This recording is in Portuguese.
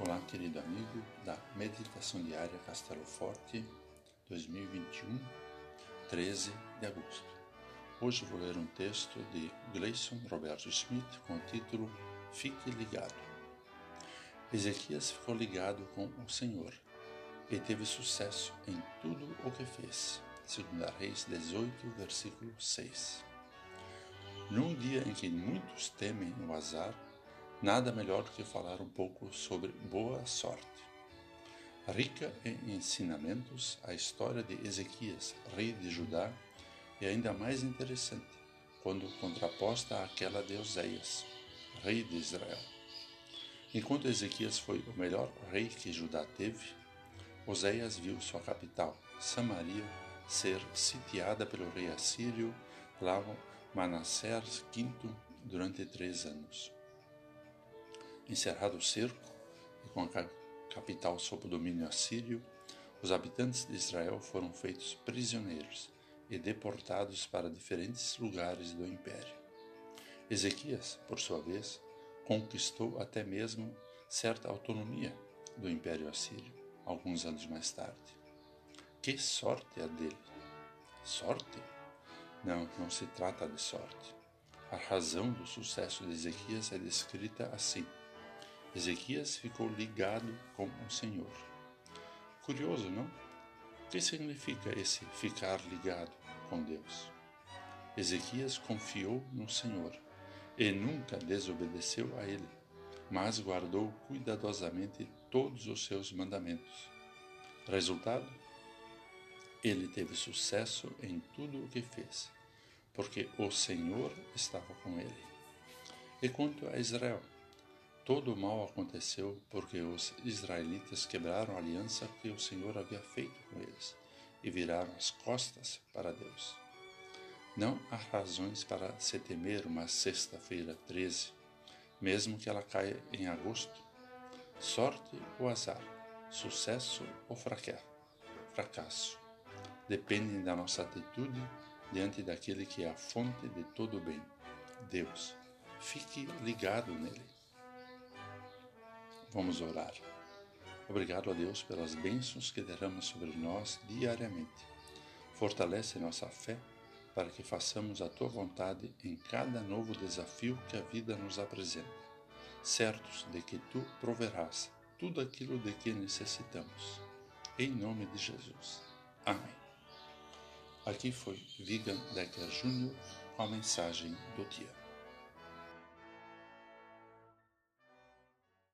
Olá, querido amigo da Meditação Diária Castelo Forte 2021, 13 de agosto. Hoje vou ler um texto de Gleison Roberto Schmidt com o título Fique Ligado. Ezequias ficou ligado com o Senhor e teve sucesso em tudo o que fez. 2 Reis 18, versículo 6. Num dia em que muitos temem o azar, nada melhor do que falar um pouco sobre boa sorte. Rica em ensinamentos, a história de Ezequias, rei de Judá, é ainda mais interessante quando contraposta àquela de Oséias, rei de Israel. Enquanto Ezequias foi o melhor rei que Judá teve, Oséias viu sua capital, Samaria, ser sitiada pelo rei assírio Manassés V durante três anos. Encerrado o cerco e com a capital sob o domínio assírio, os habitantes de Israel foram feitos prisioneiros e deportados para diferentes lugares do império. Ezequias, por sua vez, conquistou até mesmo certa autonomia do Império Assírio, alguns anos mais tarde. Que sorte a dele! Sorte? Não, não se trata de sorte. A razão do sucesso de Ezequias é descrita assim: Ezequias ficou ligado com o Senhor. Curioso, não? O que significa esse ficar ligado com Deus? Ezequias confiou no Senhor e nunca desobedeceu a ele, mas guardou cuidadosamente todos os seus mandamentos. Resultado? Ele teve sucesso em tudo o que fez, porque o Senhor estava com ele. E quanto a Israel, Todo o mal aconteceu porque os israelitas quebraram a aliança que o Senhor havia feito com eles e viraram as costas para Deus. Não há razões para se temer uma sexta-feira 13, mesmo que ela caia em agosto. Sorte ou azar, sucesso ou fracasso, dependem da nossa atitude diante daquele que é a fonte de todo o bem, Deus. Fique ligado nele. Vamos orar. Obrigado a Deus pelas bênçãos que derrama sobre nós diariamente. Fortalece nossa fé para que façamos a tua vontade em cada novo desafio que a vida nos apresenta, certos de que tu proverás tudo aquilo de que necessitamos. Em nome de Jesus. Amém. Aqui foi Vigan Decker Jr. com a mensagem do dia.